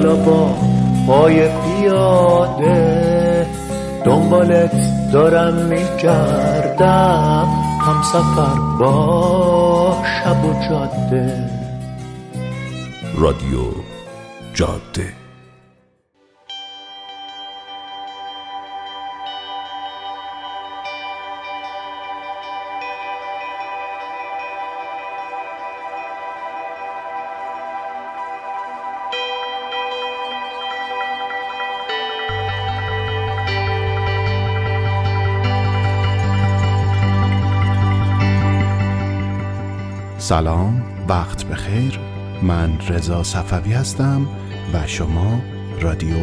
حالا با پای پیاده دنبالت دارم میگردم. هم سفر با شب و جاده. رادیو جاده. سلام وقت بخیر. من رضا صفوی هستم و شما رادیو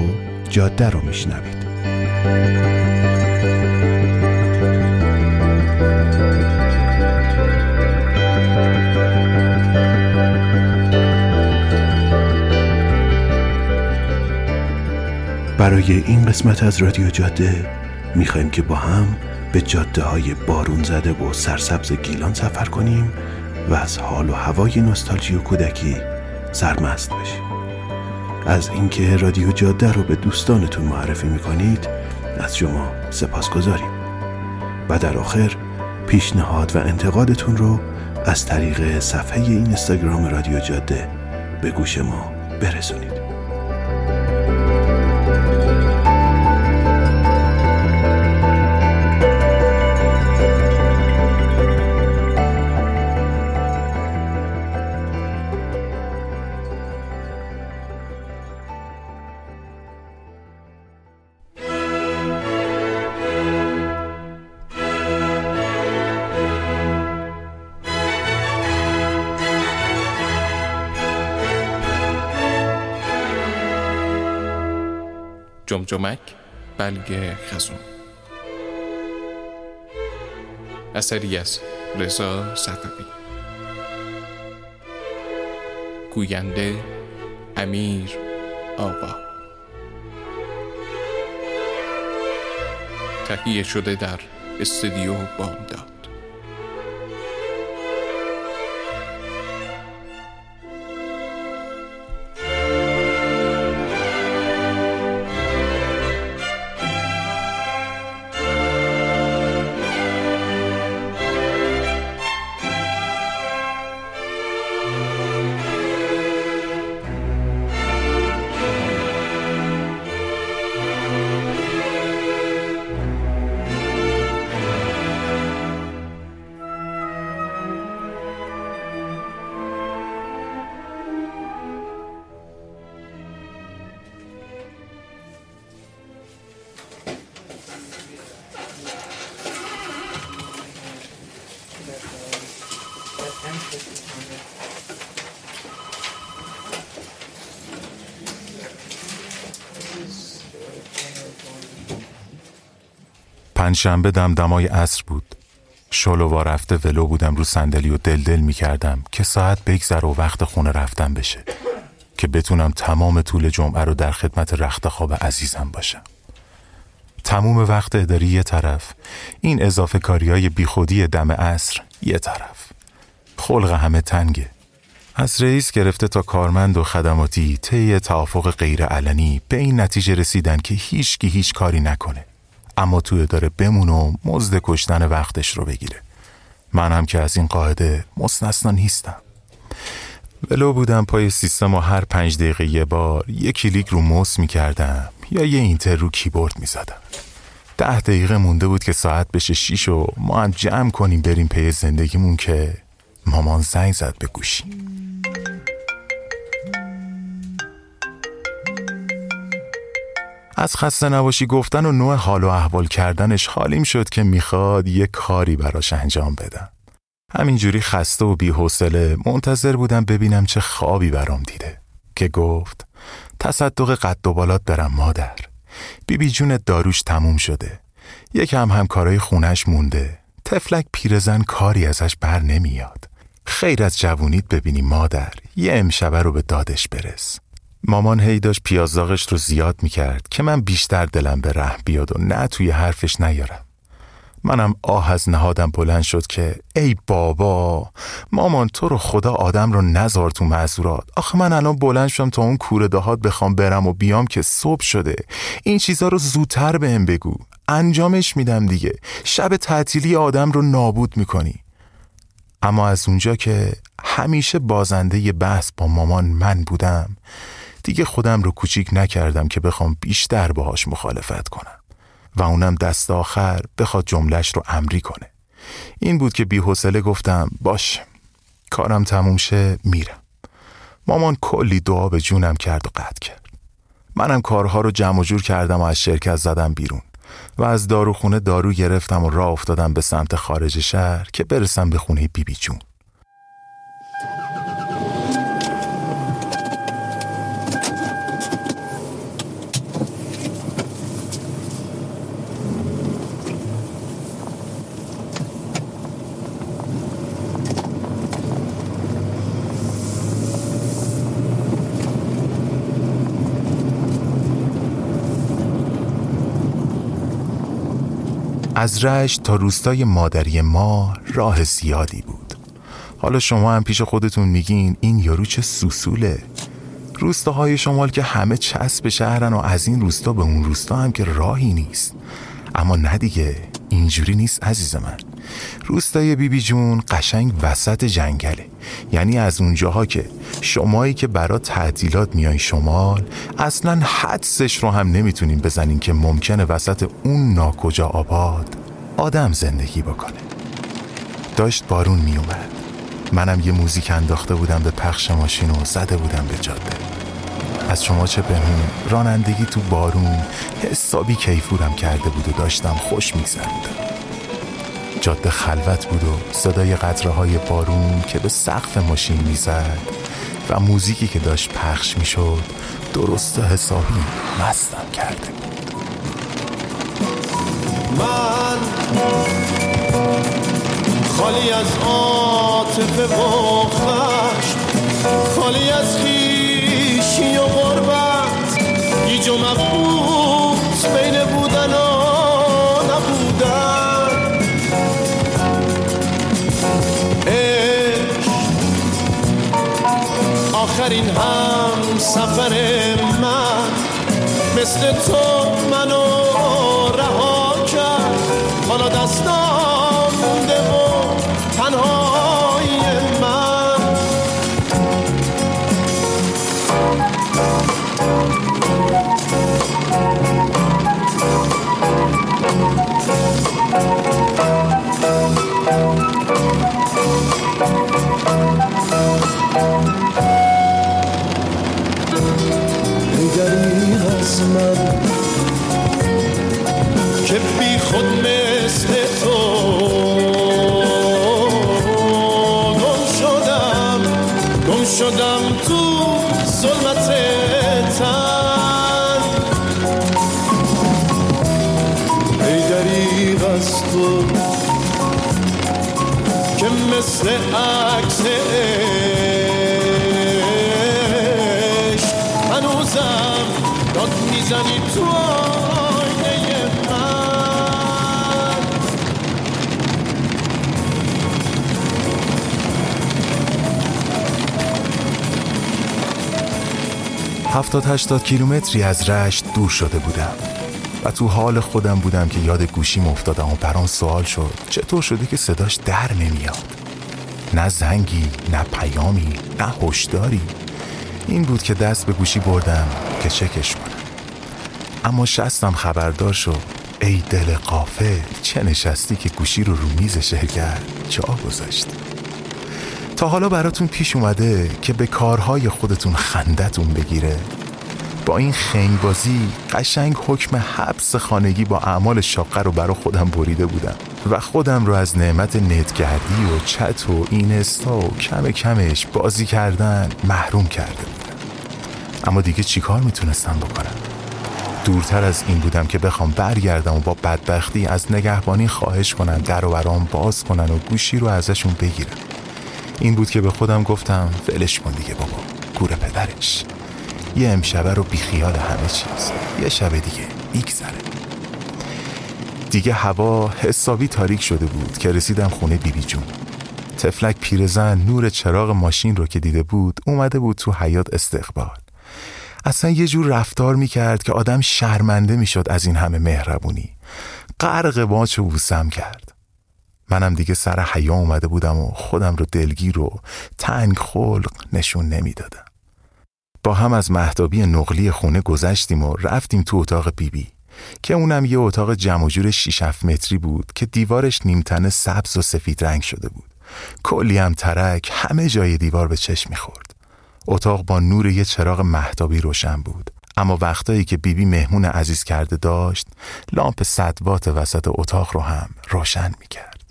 جاده رو میشنوید. برای این قسمت از رادیو جاده می‌خوایم که با هم به جاده های بارون زده و سرسبز گیلان سفر کنیم و از حال و هوای نوستالژی و کودکی سرمست بشید. از اینکه رادیو جاده رو به دوستانتون معرفی می‌کنید از شما سپاس گذاریم و در آخر پیشنهاد و انتقادتون رو از طریق صفحه این اینستاگرام رادیو جاده به گوش ما برسونید. جمجمک بلگ خزون. اثری از رضا صفوی. گوینده امیر آقا. تهیه شده در استودیو بامداد. پنجشنبه دمدمای عصر بود. شلو رفته ولو بودم رو صندلی و دل دل می کردم که ساعت بگذر و وقت خونه رفتن بشه. که بتونم تمام طول جمعه رو در خدمت رخت خواب عزیزم باشم. تموم وقت اداری یه طرف این اضافه کاری های بیخودی دم عصر یه طرف. خلق همه تنگه. از رئیس گرفته تا کارمند و خدماتی طی توافق غیر علنی به این نتیجه رسیدن که هیچ هیچ کاری نکنه. اما توی اداره بمون و مزد کشتن وقتش رو بگیره. من هم که از این قاعده مستثنا نیستم. ولو بودم پای سیستم و هر پنج دقیقه یه بار یه کلیک رو موس می کردم یا یه enter رو کیبورد می زدم ده دقیقه مونده بود که ساعت بشه شیش و ما هم جمع کنیم بریم پی زندگیمون که مامان زنگ زد به گوشی از خسته نباشی گفتن و نوع حال و احوال کردنش حالیم شد که می‌خواد یه کاری براش انجام بدم. همینجوری خسته و بیحوصله منتظر بودم ببینم چه خوابی برام دیده. که گفت تصدق قد و بالات برم مادر. بیبی بی جون داروش تموم شده. یکم هم کارای خونش مونده. تفلک پیرزن کاری ازش بر نمیاد. خیر از جوونیت ببینی مادر. یه امشبه رو به دادش برس. مامان هی داشت پیازداغش رو زیاد می‌کرد که من بیشتر دلم به رحم بیاد و نه توی حرفش نیارم. منم آه از نهادم بلند شد که ای بابا مامان تو رو خدا آدم رو نزار تو معذورات. آخه من الان بلند شدم تا اون کوره دهات بخوام برم و بیام که صبح شده. این چیزا رو زودتر بهم بگو. انجامش میدم دیگه. شب تعطیلی آدم رو نابود می‌کنی. اما از اونجا که همیشه بازنده بحث با مامان من بودم دیگه خودم رو کوچیک نکردم که بخوام بیشتر باهاش مخالفت کنم. و اونم دست آخر بخواد جملش رو امری کنه. این بود که بی حوصله گفتم باش کارم تموم شه میرم. مامان کلی دعا به جونم کرد و قطع کرد. منم کارها رو جمع جور کردم و از شرکت زدم بیرون. و از داروخونه دارو گرفتم و راه افتادم به سمت خارج شهر که برسم به خونه بیبی بی جون. از رشت تا روستای مادری ما راه زیادی بود. حالا شما هم پیش خودتون میگین این یارو چه سوسوله. روستاهای شمال که همه چسب شهرن و از این روستا به اون روستا هم که راهی نیست. اما نه دیگه اینجوری نیست عزیز من. روستای بیبی جون قشنگ وسط جنگله. یعنی از اونجاها که شمایی که برا تعطیلات میای شمال اصلا حدسش رو هم نمی‌تونیم بزنین که ممکنه وسط اون ناکجا آباد آدم زندگی بکنه. داشت بارون میومد منم یه موزیک انداخته بودم به پخش ماشین و زده بودم به جاده. از شما چه بهون؟ رانندگی تو بارون. حسابی کیفورم کرده بود و داشتم خوش میگذروندم. جاده خلوت بود و صدای قطره های بارون که به سقف ماشین می‌زد و موزیکی که داشت پخش می‌شد درست و حسابی مستم کرده بود. من خالی از عاطفه و خشم خالی از خیشی و غربت. گیج و مبهوت بین بودن و نبودن. عشق آخرین هم سفر من. مثل تو داد می‌زنی تو آینه من. هفتاد هشتاد کیلومتری از رشت دور شده بودم و تو حال خودم بودم که یاد گوشیم افتادم و برام سوال شد چطور شده که صداش در نمیاد؟ نه زنگی نه پیامی نه هشداری. این بود که دست به گوشی بردم که چکش کنم. اما شستم خبردار شد ای دل قافل چه نشستی که گوشی رو رو میز شرکت جا گذاشتی؟ تا حالا براتون پیش اومده که به کارهای خودتون خندتون بگیره. با این خنگبازی قشنگ حکم حبس خانگی با اعمال شاقه رو برا خودم بریده بودم. و خودم رو از نعمت نتگردی و چت و اینستا و کم کمش بازی کردن محروم کرده بودم. اما دیگه چیکار می‌تونستم بکنم؟ دورتر از این بودم که بخوام برگردم و با بدبختی از نگهبانی خواهش کنم در و برام باز کنن و گوشی رو ازشون بگیرم. این بود که به خودم گفتم ولش کن دیگه بابا گور پدرش. یه امشبه رو بیخیال همه چیز. یه شب دیگه میگذره. دیگه هوا حسابی تاریک شده بود که رسیدم خونه بیبی جون. تفلک پیرزن نور چراغ ماشین رو که دیده بود اومده بود تو حیات استقبال اصلا یه جور رفتار می‌کرد که آدم شرمنده می‌شد از این همه مهربونی. غرق باچ و بوسم کرد. منم دیگه سر حیا اومده بودم و خودم رو دلگیر و تنگ خلق نشون نمی‌دادم. با هم از محتابی نقلی خونه گذشتیم و رفتیم تو اتاق بیبی بی. که اونم یه اتاق جمع و جور 6 متری بود که دیوارش نیمتنه سبز و سفید رنگ شده بود. کلی هم ترک همه جای دیوار به چشم می‌خورد. اتاق با نور یه چراغ محتابی روشن بود. اما وقتایی که بیبی مهمون عزیز کرده داشت لامپ صد وات وسط اتاق رو هم روشن می‌کرد.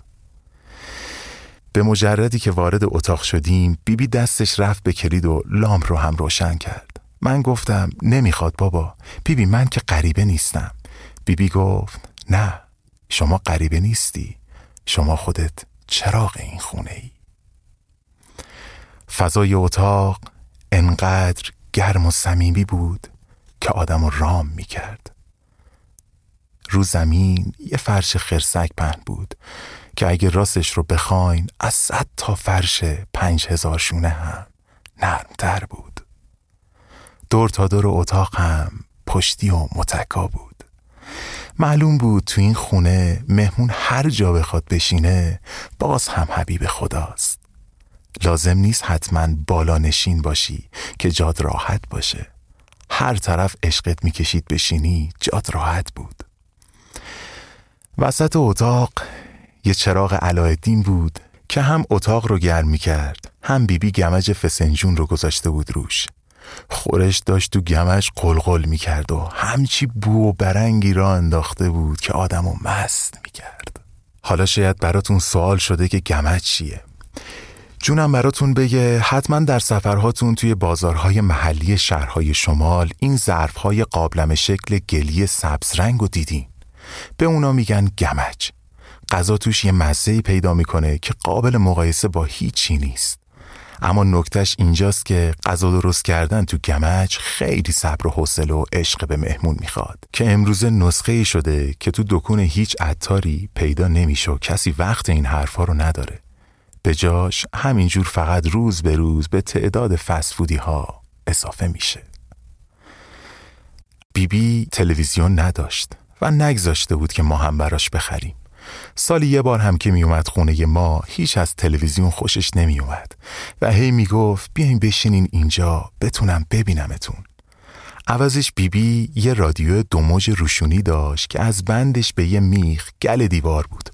به مجردی که وارد اتاق شدیم بیبی دستش رفت به کلید و لامپ رو هم روشن کرد. من گفتم نمی‌خواد بابا. بیبی من که غریبه نیستم. بیبی گفت نه شما غریبه نیستی. شما خودت چراغ این خونه ای فضای اتاق انقدر گرم و صمیمی بود که آدم رو رام می کرد. رو زمین یه فرش خرسک پهن بود که اگه راستش رو بخواین از صد تا فرش پنج هزار شونه هم نرمتر بود. دور تا دور اتاق هم پشتی و متکا بود. معلوم بود تو این خونه مهمون هر جا بخواد بشینه باز هم حبیب خداست. لازم نیست حتما بالا نشین باشی که جاد راحت باشه. هر طرف عشقت می‌کشید بشینی جاد راحت بود. وسط اتاق یه چراغ علایالدین بود که هم اتاق رو گرم می‌کرد هم بیبی گمج فسنجون رو گذاشته بود روش. خورش داشت تو گمج قلقل می‌کرد و همچی بو و برنگی را انداخته بود که آدمو مست می‌کرد. حالا شاید براتون سوال شده که گمج چیه. جونم براتون بگه حتما در سفرهاتون توی بازارهای محلی شهرهای شمال این ظرفهای قابلم شکل گلی سبز رنگ رو دیدین. به اونا میگن گمج. غذا توش یه مزهی پیدا می‌کنه که قابل مقایسه با هیچی نیست. اما نکتش اینجاست که غذا درست کردن تو گمج خیلی صبر و حوصله و عشق به مهمون می‌خواد. که امروزه نسخه ای شده که تو دکون هیچ عطاری پیدا نمیشه و کسی وقت این حرفا رو نداره. به جاش همینجور فقط روز به روز به تعداد فسفودی ها اضافه میشه. بیبی بی تلویزیون نداشت و نگذاشته بود که ما هم براش بخریم. سالی یه بار هم که میومد خونه ما هیچ از تلویزیون خوشش نمیومد و هی می‌گفت بیاین بشینین اینجا بتونم ببینمتون. عوضش بی‌بی یه رادیو دوموج روشونی داشت که از بندش به یه میخ گل دیوار بود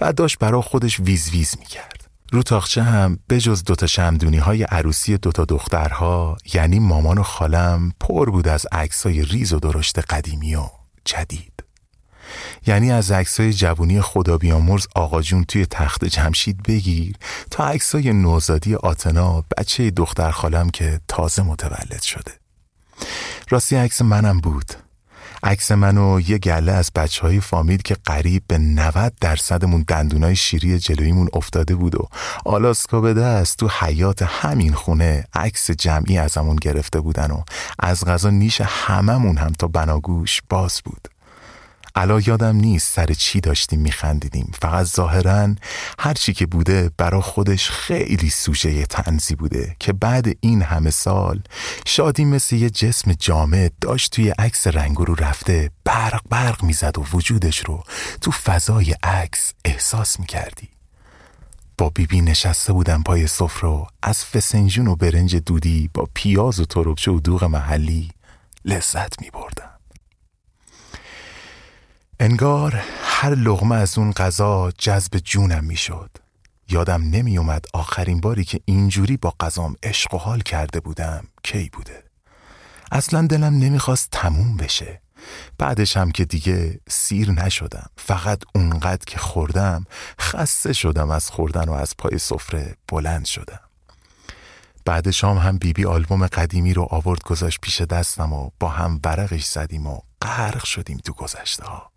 و داشت برا خودش ویز ویز می‌کرد. رو تاخچه هم بجز دوتا شمدونی های عروسی دوتا دخترها یعنی مامان و خالم پر بود از عکسای ریز و درشت قدیمی و جدید. یعنی از عکسای جوونی خدا بیامرز آقا جون توی تخت جمشید بگیر تا عکسای نوزادی آتنا بچه دختر خالم که تازه متولد شده. راستی عکس منم بود. عکس من و یه گله از بچه های فامیل که قریب به 90 درصدمون دندونای شیری جلویمون افتاده بود و آلاسکا به دست تو حیات همین خونه عکس جمعی ازمون گرفته بودن و از غذا نیش هممون هم تا بناگوش باز بود. علا یادم نیست سر چی داشتیم میخندیدیم فقط ظاهرا هر چی که بوده برا خودش خیلی سوژه تنزی بوده که بعد این همه سال شادی مثل یه جسم جامد داشت توی عکس رنگ رو رفته برق برق می‌زد و وجودش رو تو فضای عکس احساس می‌کردی با بیبی بی نشسته بودم پای سفره و از فسنجون و برنج دودی با پیاز و تربچه و دوغ محلی لذت می بردم. انگار هر لغمه از اون غذا جذب جونم می‌شد. یادم نمی اومد آخرین باری که اینجوری با غذام عشق و حال کرده بودم کی بوده. اصلا دلم نمی‌خواست تموم بشه. بعدش هم که دیگه سیر نشدم فقط اونقدر که خوردم خسته شدم از خوردن و از پای سفره بلند شدم بعد شام هم بیبی بی آلبوم قدیمی رو آورد گذاشت پیش دستم و با هم برقش زدیم و غرق شدیم تو گذشته ها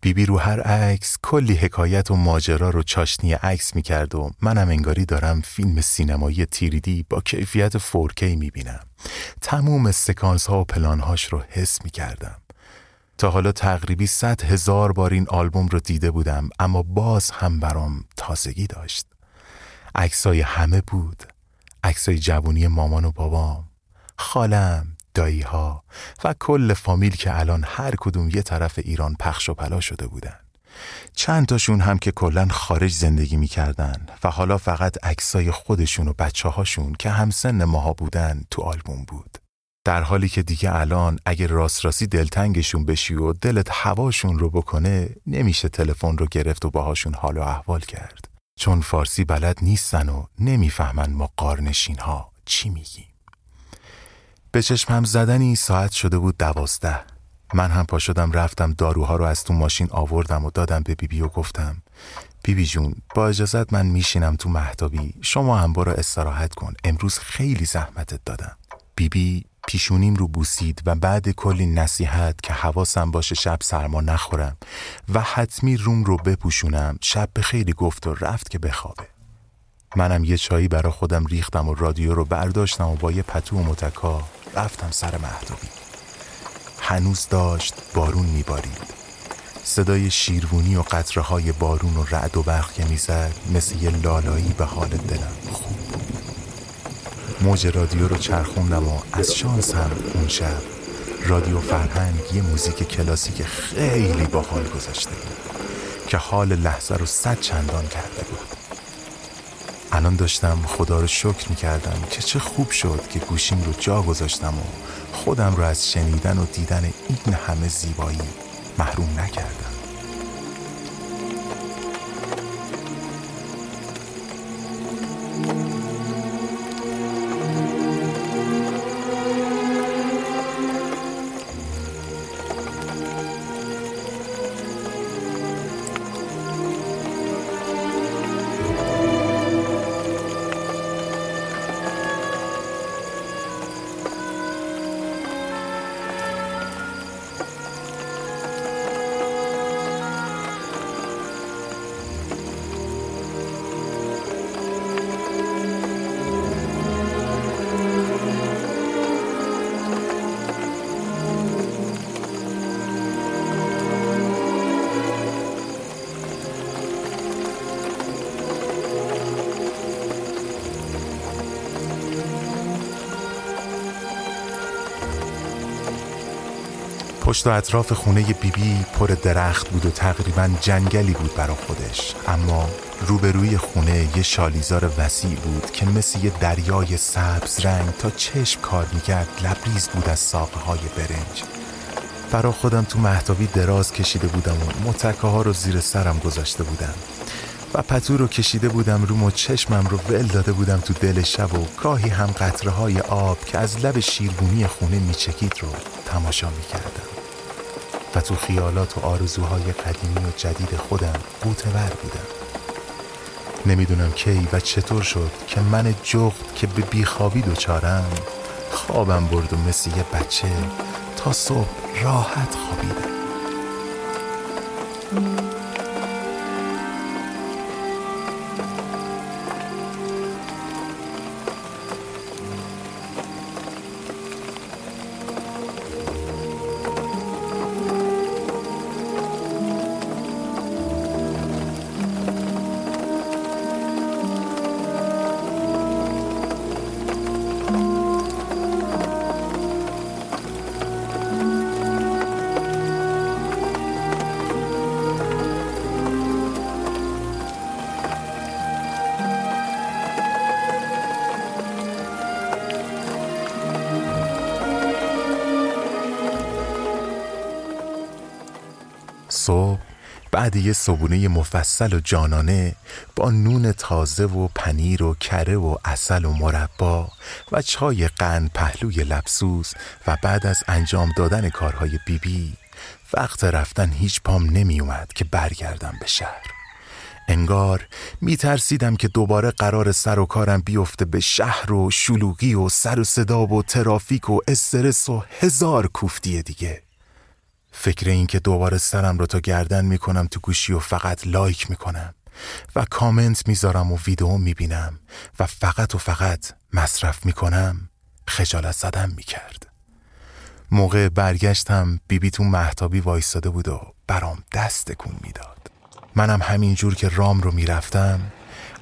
بیبی رو هر عکس کلی حکایت و ماجرا رو چاشنی عکس می‌کرد و منم انگاری دارم فیلم سینمایی تیریدی با کیفیت 4K می‌بینم. تموم سکانس ها و پلان هاش رو حس می‌کردم. تا حالا تقریبی صد هزار بار این آلبوم رو دیده بودم اما باز هم برام تازگی داشت. عکسای همه بود. عکسای جوونی مامان و بابام. خالم. دایی ها و کل فامیل که الان هر کدوم یه طرف ایران پخش و پلا شده بودن. چند تاشون هم که کلا خارج زندگی می‌کردن و حالا فقط عکسای خودشون و بچه هاشون که همسن ماها بودن تو آلبوم بود. در حالی که دیگه الان اگه راست راستی دلتنگشون بشی و دلت هواشون رو بکنه نمیشه تلفن رو گرفت و باهاشون حال و احوال کرد. چون فارسی بلد نیستن و نمی‌فهمن ما قارنشین ها چی میگیم. به چشمم زدنی ساعت شده بود دوازده. من هم پا شدم رفتم داروها رو از تو ماشین آوردم و دادم به بیبی و گفتم بیبی جون با اجازت من میشینم تو محتابی شما هم برو استراحت کن. امروز خیلی زحمتت دادم. بیبی پیشونیم رو بوسید و بعد کلی نصیحت که حواسم باشه شب سرما نخورم و حتمی روم رو بپوشونم. شب به خیلی گفت و رفت که بخوابه. منم یه چایی برا خودم ریختم و رادیو رو برداشتم و با یه پتو و متکا رفتم سر مهدوی هنوز داشت بارون میبارید. صدای شیروونی و قطره های بارون و رعد و برق که می‌زد مثل یه لالایی به حال دلم خوب موج رادیو رو چرخوندم و از شانس هم اون شب رادیو فرهنگ یه موزیک کلاسیک خیلی باحال گذاشته بود که حال لحظه رو صد چندان کرده بود. الان داشتم خدا رو شکر می‌کردم که چه خوب شد که گوشیم رو جا گذاشتم و خودم رو از شنیدن و دیدن این همه زیبایی محروم نکردم. پشت و اطراف خونه بیبی بی پر درخت بود و تقریبا جنگلی بود برا خودش. اما روبروی خونه یه شالیزار وسیع بود که مثل یه دریای سبز رنگ تا چشم کار می‌کرد لبریز بود از ساقه های برنج. برا خودم تو محتابی دراز کشیده بودم و متکه ها رو زیر سرم گذاشته بودم. و پتو رو کشیده بودم روم و چشمم رو ول داده بودم تو دل شب و گاهی هم قطره های آب که از لب شیربونی خونه میچکید رو تماشا می‌کردم. و تو خیالات و آرزوهای قدیمی و جدید خودم قوتور بودم. نمی‌دونم کی و چطور شد که من جغد که به بیخوابی دوچارم خوابم برد و مثل یه بچه تا صبح راحت خوابیدم. بعد یه صبونه مفصل و جانانه با نون تازه و پنیر و کره و اصل و مربا و چای قند پهلوی لبسوس و بعد از انجام دادن کارهای بیبی بی وقت رفتن هیچ پام نمی اومد که برگردم به شهر. انگار می ترسیدم که دوباره قرار سر و کارم بیفته به شهر و شلوغی و سر و صدا و ترافیک و استرس و هزار کوفتی دیگه. فکر این که دوباره سرم رو تا گردن می‌کنم تو گوشی و فقط لایک می‌کنم و کامنت می‌ذارم و ویدیو می‌بینم و فقط و فقط مصرف می‌کنم خجالت زدم می‌کرد. موقع برگشتم بیبی تو محتابی وایستاده بود و برام دست کن می‌داد. منم همینجور که رام رو می‌رفتم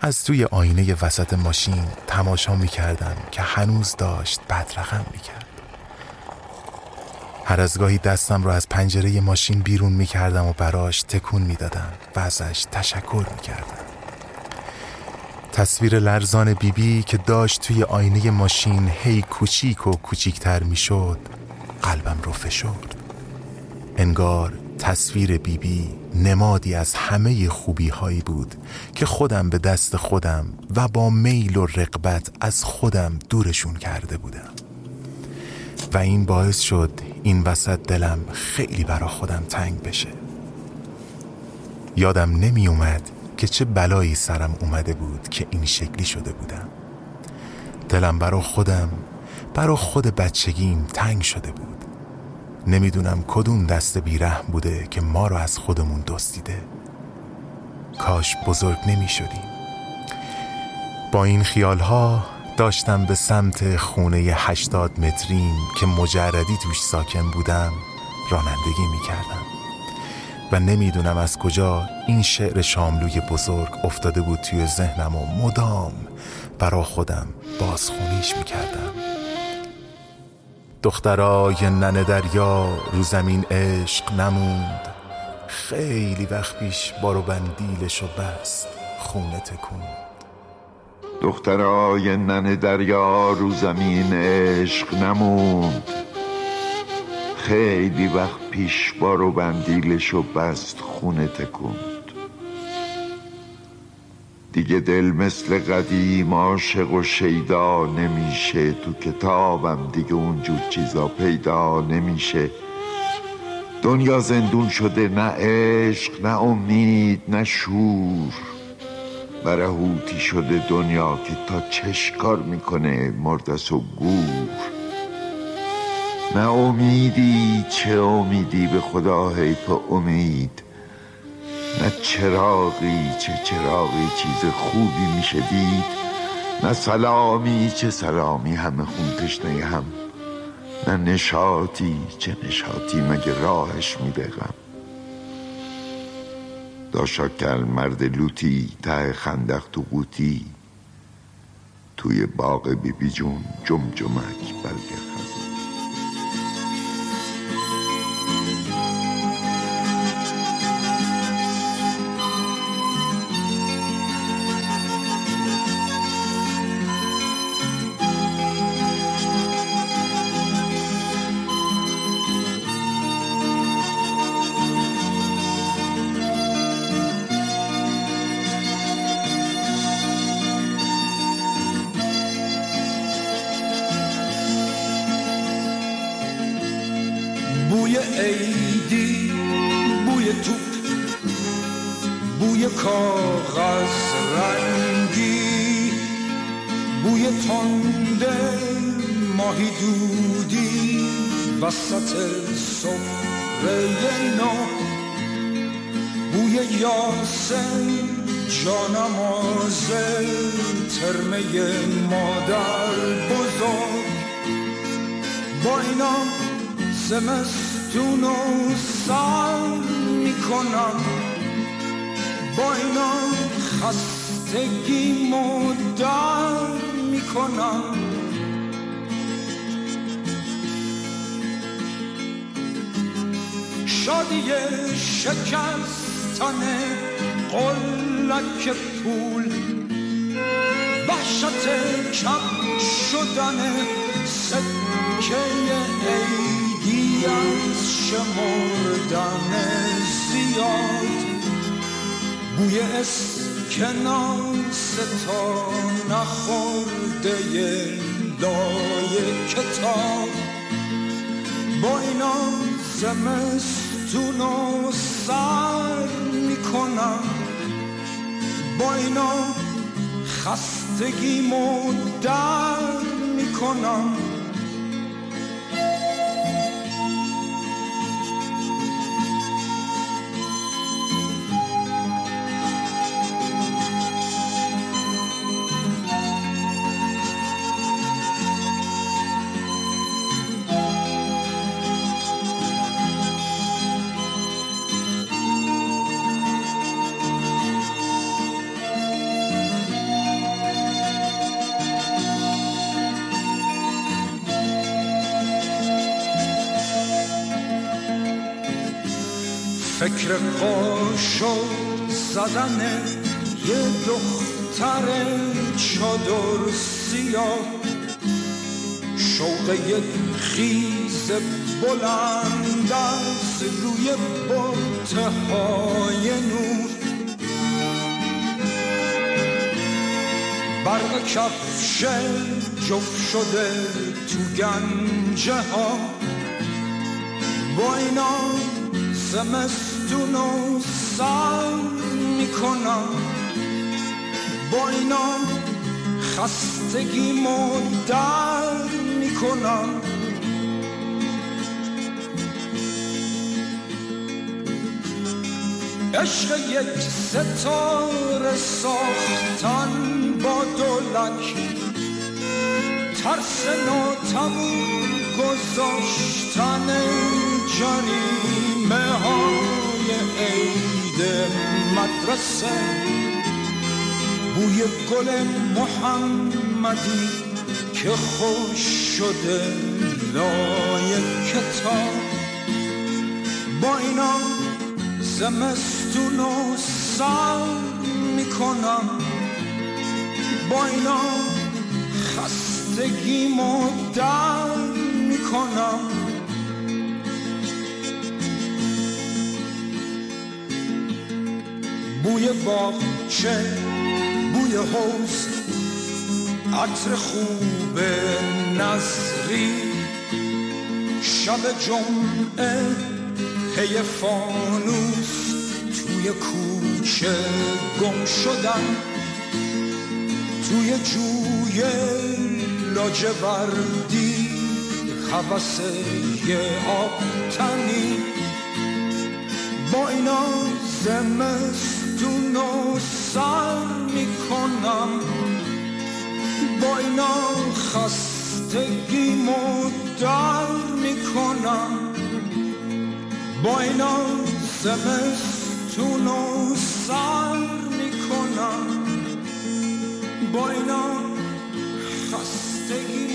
از توی آینه وسط ماشین تماشا می‌کردم که هنوز داشت بدرقم می‌کرد. هر از گاهی دستم رو از پنجره ماشین بیرون می‌کردم و براش تکون می‌دادم و ازش تشکر می‌کردم. تصویر لرزان بیبی بی که داشت توی آینه ماشین هی کوچیک و کوچیکتر می‌شد قلبم رو فشرد انگار تصویر بیبی بی نمادی از همه خوبی هایی بود که خودم به دست خودم و با میل و رقبت از خودم دورشون کرده بودم. و این باعث شد این وسط دلم خیلی برا خودم تنگ بشه. یادم نمی اومد که چه بلایی سرم اومده بود که این شکلی شده بودم. دلم برا خودم برا خود بچگیم تنگ شده بود. نمی‌دونم کدوم دست بیرحم بوده که ما رو از خودمون دستیده کاش بزرگ نمی شدیم با این خیالها داشتم به سمت خونه هشتاد متریم که مجردی توش ساکن بودم رانندگی می کردم و نمی‌دونم از کجا این شعر شاملوی بزرگ افتاده بود توی ذهنم و مدام برا خودم بازخونیش می کردم دخترای ننه دریا رو زمین عشق نموند. خیلی وقت پیش بارو بندیلش و بست خونه تکوند دخترای نن دریا رو زمین عشق نموند. خیلی وقت پیش بارو بندیلش و بست خونه تکوند. دیگه دل مثل قدیم عاشق و شیدا نمیشه. تو کتابم دیگه اونجور چیزا پیدا نمیشه. دنیا زندون شده نه عشق نه امید نه شور. برهوتی شده دنیا که تا چشکار می‌کنه مردس و گور. نه امیدی چه امیدی به خدا حیف امید. نه چراغی چه چراغی چیز خوبی میشه دید. نه سلامی چه سلامی همه خون تشنه هم. نه نشاطی چه نشاطی مگه راهش میدهغم داشاکل مرد لوتی ته خندق تو قوتی توی باغ بیبی بی جون جمجمک وسط سفره نو بوی یاسم جانماز ترمه مادر بزرگ با اینا زمستون و سر می‌کنم با اینا خستگی مدر می‌کنم شادی شکستن قلک پول وحشت کم شدن سکه عیدی از شمردن زیاد. بوی اسکناس تا نخورده لای کتاب. با اینا زمست جونو سر می‌کنم. با اینا خستگی در می‌کنم. فکر قاشو زدن یه دختر چادر سیاه. شوق یک خیز بلند از روی برته های نور. برق کفش جف شده تو گنجه ها با اینا زمستون و سر می‌کنم. با اینا خستگی در می‌کنم. عشق یک ستاره ساختن با دولک. ترس ناتمون گذاشتن جریمه های عید مدرسه. بوی گل محمدی که خوش شده لای کتاب. با اینا زمستون و سر می‌کنم. با اینا خستگی در می‌کنم. بوی باغچه بوی حوز عطر خوب نظری. شب جمعه پی فانوس توی کوچه گم شدن توی جوی لاجوردی حوثه آب تنی با اینا زمستون و سر می‌کنم. با اینا خستگی در می‌کنم. با اینا زمستون و سر می‌کنم. با اینا خستگی